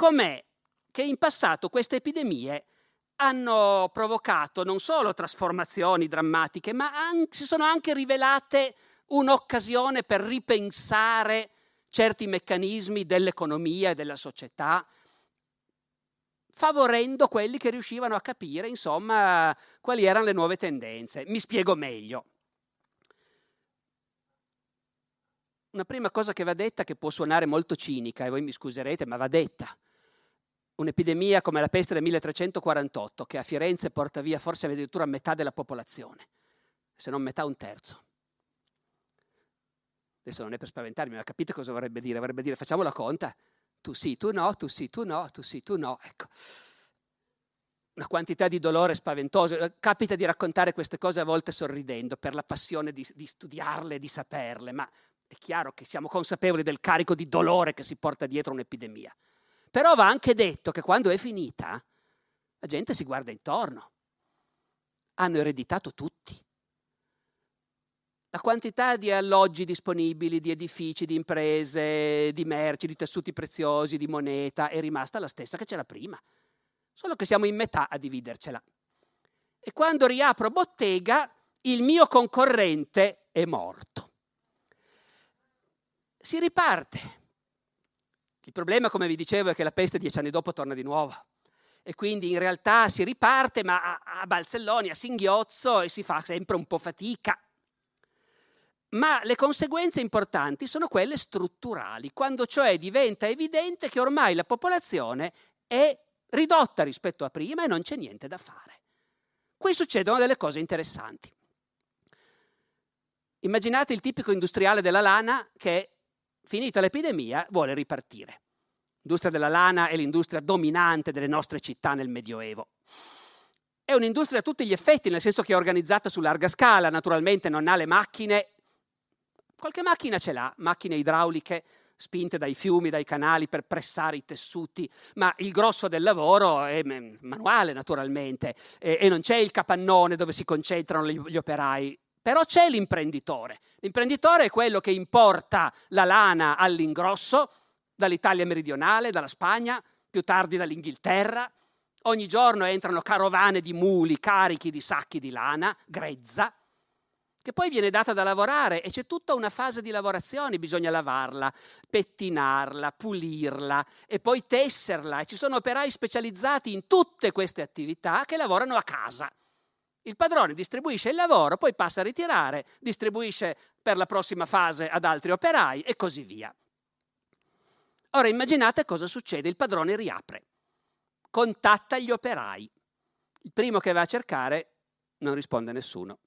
Com'è che in passato queste epidemie hanno provocato non solo trasformazioni drammatiche, ma si sono anche rivelate un'occasione per ripensare certi meccanismi dell'economia e della società, favorendo quelli che riuscivano a capire, insomma, quali erano le nuove tendenze. Mi spiego meglio. Una prima cosa che va detta, che può suonare molto cinica, e voi mi scuserete, ma va detta un'epidemia come la peste del 1348, che a Firenze porta via forse addirittura metà della popolazione, se non metà un terzo. Adesso non è per spaventarmi, ma capite cosa vorrebbe dire? Vorrebbe dire facciamo la conta, tu sì, tu no, tu sì, tu no, tu sì, tu no. Ecco. Una quantità di dolore spaventoso. Capita di raccontare queste cose a volte sorridendo per la passione di, di studiarle, di saperle, ma è chiaro che siamo consapevoli del carico di dolore che si porta dietro un'epidemia. Però va anche detto che quando è finita, la gente si guarda intorno. Hanno ereditato tutti. La quantità di alloggi disponibili, di edifici, di imprese, di merci, di tessuti preziosi, di moneta è rimasta la stessa che c'era prima, solo che siamo in metà a dividercela. E quando riapro bottega, il mio concorrente è morto. Si riparte. Il problema, come vi dicevo, è che la peste dieci anni dopo torna di nuovo. E quindi in realtà si riparte, ma a, balzelloni, a singhiozzo e si fa sempre un po' fatica. Ma le conseguenze importanti sono quelle strutturali, quando cioè diventa evidente che ormai la popolazione è ridotta rispetto a prima e non c'è niente da fare. Qui succedono delle cose interessanti. Immaginate il tipico industriale della lana che finita l'epidemia, vuole ripartire. L'industria della lana è l'industria dominante delle nostre città nel Medioevo. È un'industria a tutti gli effetti, nel senso che è organizzata su larga scala, naturalmente non ha le macchine, qualche macchina ce l'ha, macchine idrauliche spinte dai fiumi, dai canali per pressare i tessuti, ma il grosso del lavoro è manuale naturalmente e, non c'è il capannone dove si concentrano gli operai, però c'è l'imprenditore. L'imprenditore è quello che importa la lana all'ingrosso dall'Italia meridionale, dalla Spagna, più tardi dall'Inghilterra. Ogni giorno entrano carovane di muli carichi di sacchi di lana, grezza, che poi viene data da lavorare e c'è tutta una fase di lavorazione, bisogna lavarla, pettinarla, pulirla e poi tesserla. E ci sono operai specializzati in tutte queste attività che lavorano a casa. Il padrone distribuisce il lavoro, poi passa a ritirare, distribuisce per la prossima fase ad altri operai e così via. Ora immaginate cosa succede, il padrone riapre, contatta gli operai. Il primo che va a cercare non risponde nessuno.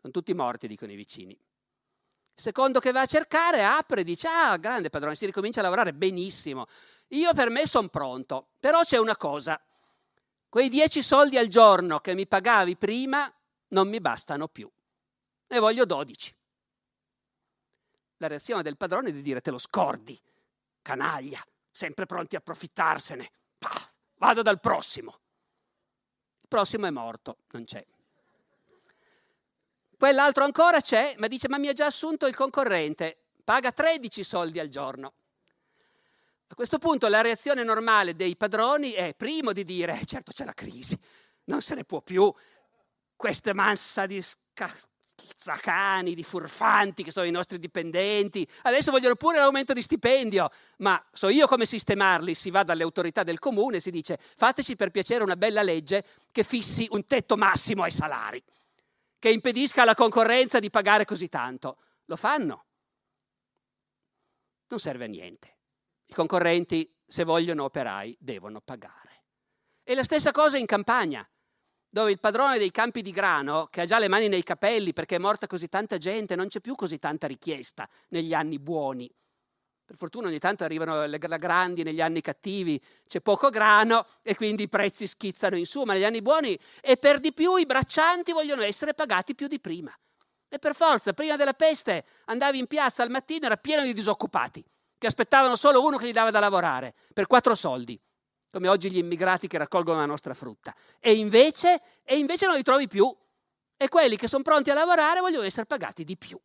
Sono tutti morti, dicono i vicini. Il secondo che va a cercare apre e dice, ah, grande padrone, si ricomincia a lavorare benissimo. Io per me sono pronto, però c'è una cosa, Quei dieci soldi al giorno che mi pagavi prima non mi bastano più. Ne voglio dodici. La reazione del padrone è di dire te lo scordi, canaglia, sempre pronti a approfittarsene. Pah, vado dal prossimo. Il prossimo è morto, non c'è. Quell'altro ancora c'è, ma dice ma mi ha già assunto il concorrente, paga 13 soldi al giorno. A questo punto la reazione normale dei padroni è primo di dire, certo c'è la crisi, non se ne può più, questa massa di zacani, di furfanti che sono i nostri dipendenti, adesso vogliono pure l'aumento di stipendio, ma so io come sistemarli, si va dalle autorità del comune e si dice fateci per piacere una bella legge che fissi un tetto massimo ai salari, che impedisca alla concorrenza di pagare così tanto. Lo fanno. Non serve a niente. I concorrenti, se vogliono operai, devono pagare. E la stessa cosa in campagna, dove il padrone dei campi di grano, che ha già le mani nei capelli perché è morta così tanta gente, non c'è più così tanta richiesta negli anni buoni. Per fortuna ogni tanto arrivano le grandi negli anni cattivi, c'è poco grano e quindi i prezzi schizzano in su, ma negli anni buoni e per di più i braccianti vogliono essere pagati più di prima. E per forza, prima della peste andavi in piazza al mattino, era pieno di disoccupati, che aspettavano solo uno che gli dava da lavorare, per quattro soldi, come oggi gli immigrati che raccolgono la nostra frutta. E invece, e invece non li trovi più. E quelli che sono pronti a lavorare vogliono essere pagati di più.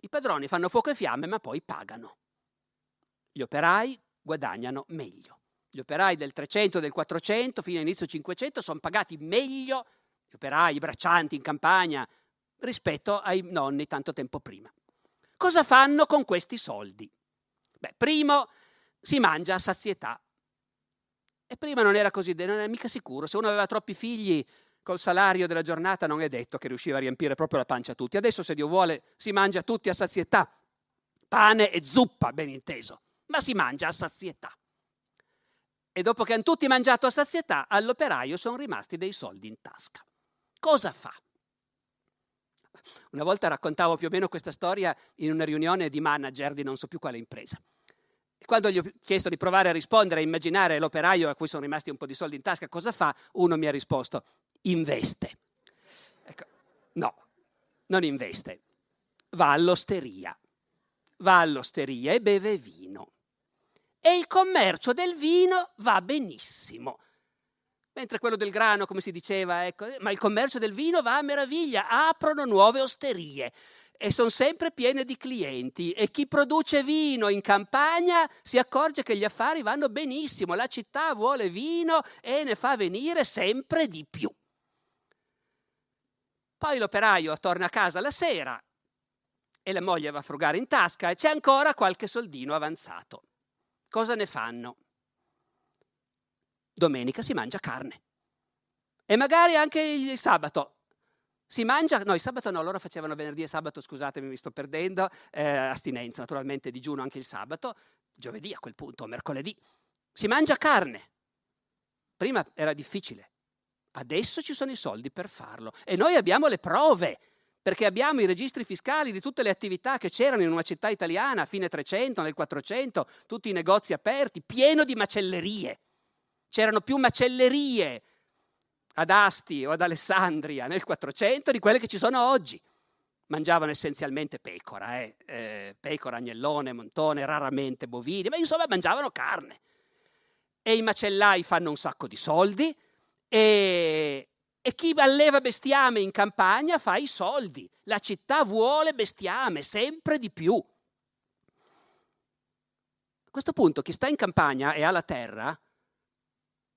I padroni fanno fuoco e fiamme, ma poi pagano. Gli operai guadagnano meglio. Gli operai del 300 e del 400 fino all'inizio 500 sono pagati meglio, gli operai, i braccianti in campagna, rispetto ai nonni tanto tempo prima. Cosa fanno con questi soldi? Beh, primo, si mangia a sazietà. E prima non era così, non era mica sicuro. Se uno aveva troppi figli, col salario della giornata non è detto che riusciva a riempire proprio la pancia a tutti. Adesso, se Dio vuole, si mangia tutti a sazietà. Pane e zuppa, ben inteso, ma si mangia a sazietà. E dopo che hanno tutti mangiato a sazietà, all'operaio sono rimasti dei soldi in tasca. Cosa fa? Una volta raccontavo più o meno questa storia in una riunione di manager di non so più quale impresa. E quando gli ho chiesto di provare a rispondere, a immaginare l'operaio a cui sono rimasti un po' di soldi in tasca, cosa fa? Uno mi ha risposto, investe. Ecco, no, non investe, va all'osteria, va all'osteria e beve vino. E il commercio del vino va benissimo. Mentre quello del grano, come si diceva, ecco, ma il commercio del vino va a meraviglia, aprono nuove osterie e sono sempre piene di clienti e chi produce vino in campagna si accorge che gli affari vanno benissimo, la città vuole vino e ne fa venire sempre di più. Poi l'operaio torna a casa la sera e la moglie va a frugare in tasca e c'è ancora qualche soldino avanzato. Cosa ne fanno? Domenica si mangia carne. E magari anche il sabato. Si mangia, no, il sabato no, loro facevano venerdì e sabato, scusatemi, mi sto perdendo, eh, astinenza, naturalmente digiuno anche il sabato, giovedì a quel punto, mercoledì. Si mangia carne. Prima era difficile, Adesso ci sono i soldi per farlo e noi abbiamo le prove perché abbiamo i registri fiscali di tutte le attività che c'erano in una città italiana a fine 300, nel 400, tutti i negozi aperti, pieno di macellerie. C'erano più macellerie ad Asti o ad Alessandria nel 400 di quelle che ci sono oggi. Mangiavano essenzialmente pecora, eh? Eh, pecora, agnellone, montone, raramente bovini, ma insomma mangiavano carne. E i macellai fanno un sacco di soldi e, e chi alleva bestiame in campagna fa i soldi. La città vuole bestiame, sempre di più. A questo punto chi sta in campagna e ha la terra,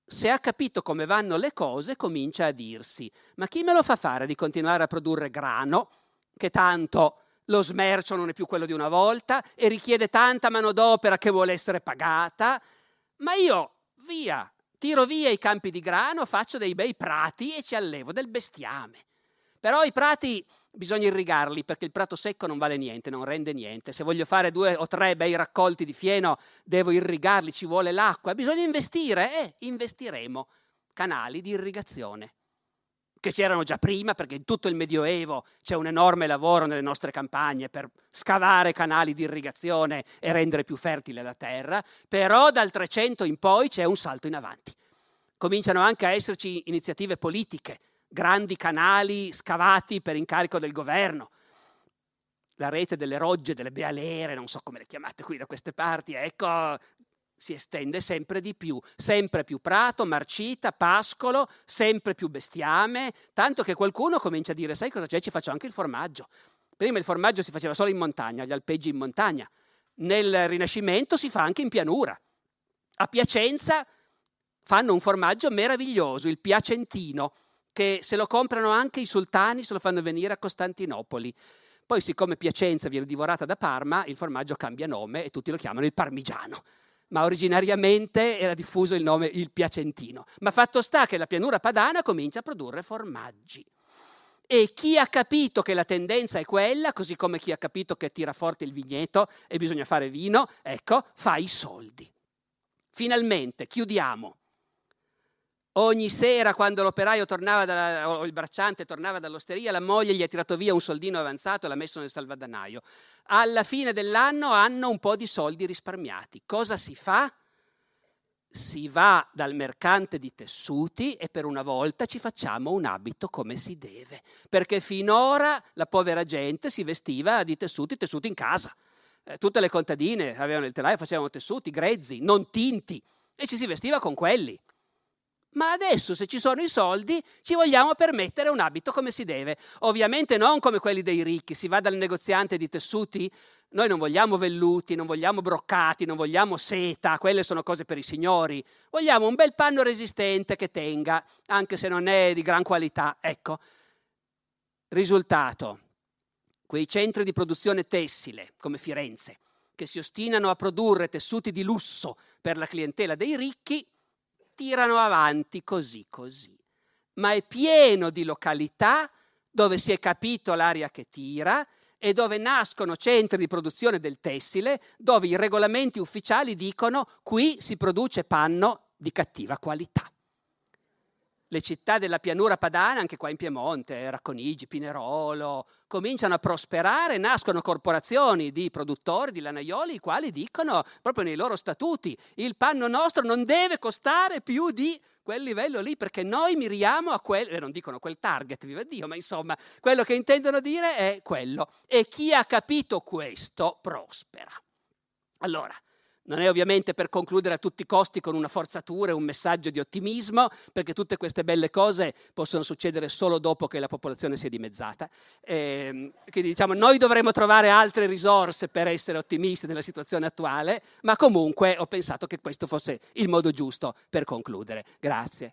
se ha capito come vanno le cose, comincia a dirsi, ma chi me lo fa fare di continuare a produrre grano, che tanto lo smercio non è più quello di una volta e richiede tanta manodopera che vuole essere pagata? Ma io, via, tiro via i campi di grano, faccio dei bei prati e ci allevo del bestiame. Però i prati bisogna irrigarli perché il prato secco non vale niente, non rende niente. Se voglio fare due o tre bei raccolti di fieno, devo irrigarli, ci vuole l'acqua. Bisogna investire e eh, investiremo canali di irrigazione che c'erano già prima, perché in tutto il Medioevo c'è un enorme lavoro nelle nostre campagne per scavare canali di irrigazione e rendere più fertile la terra, però dal 300 in poi c'è un salto in avanti. Cominciano anche a esserci iniziative politiche, grandi canali scavati per incarico del governo. La rete delle rogge, delle bealere, non so come le chiamate qui da queste parti, ecco, si estende sempre di più, sempre più prato, marcita, pascolo, sempre più bestiame, tanto che qualcuno comincia a dire, sai cosa c'è? Ci faccio anche il formaggio. Prima il formaggio si faceva solo in montagna, gli alpeggi in montagna. Nel Rinascimento si fa anche in pianura. A Piacenza fanno un formaggio meraviglioso, il piacentino, che se lo comprano anche i sultani se lo fanno venire a Costantinopoli. Poi siccome Piacenza viene divorata da Parma, il formaggio cambia nome e tutti lo chiamano il parmigiano ma originariamente era diffuso il nome il piacentino. Ma fatto sta che la pianura padana comincia a produrre formaggi. E chi ha capito che la tendenza è quella, così come chi ha capito che tira forte il vigneto e bisogna fare vino, ecco, fa i soldi. Finalmente, chiudiamo. Ogni sera quando l'operaio tornava da, o il bracciante tornava dall'osteria, la moglie gli ha tirato via un soldino avanzato e l'ha messo nel salvadanaio. Alla fine dell'anno hanno un po' di soldi risparmiati. Cosa si fa? Si va dal mercante di tessuti e per una volta ci facciamo un abito come si deve, perché finora la povera gente si vestiva di tessuti, tessuti in casa. Eh, tutte le contadine avevano il telaio, facevano tessuti grezzi, non tinti, e ci si vestiva con quelli ma adesso se ci sono i soldi ci vogliamo permettere un abito come si deve. Ovviamente non come quelli dei ricchi, si va dal negoziante di tessuti, noi non vogliamo velluti, non vogliamo broccati, non vogliamo seta, quelle sono cose per i signori. Vogliamo un bel panno resistente che tenga, anche se non è di gran qualità. Ecco, risultato, quei centri di produzione tessile come Firenze, che si ostinano a produrre tessuti di lusso per la clientela dei ricchi, tirano avanti così così. Ma è pieno di località dove si è capito l'aria che tira e dove nascono centri di produzione del tessile, dove i regolamenti ufficiali dicono qui si produce panno di cattiva qualità le città della pianura padana, anche qua in Piemonte, Racconigi, Pinerolo, cominciano a prosperare, nascono corporazioni di produttori, di lanaioli, i quali dicono proprio nei loro statuti il panno nostro non deve costare più di quel livello lì, perché noi miriamo a quel, eh, non dicono quel target, viva Dio, ma insomma, quello che intendono dire è quello. E chi ha capito questo prospera. Allora, non è ovviamente per concludere a tutti i costi con una forzatura e un messaggio di ottimismo, perché tutte queste belle cose possono succedere solo dopo che la popolazione si è dimezzata. Eh, quindi diciamo, noi dovremmo trovare altre risorse per essere ottimisti nella situazione attuale, ma comunque ho pensato che questo fosse il modo giusto per concludere. Grazie.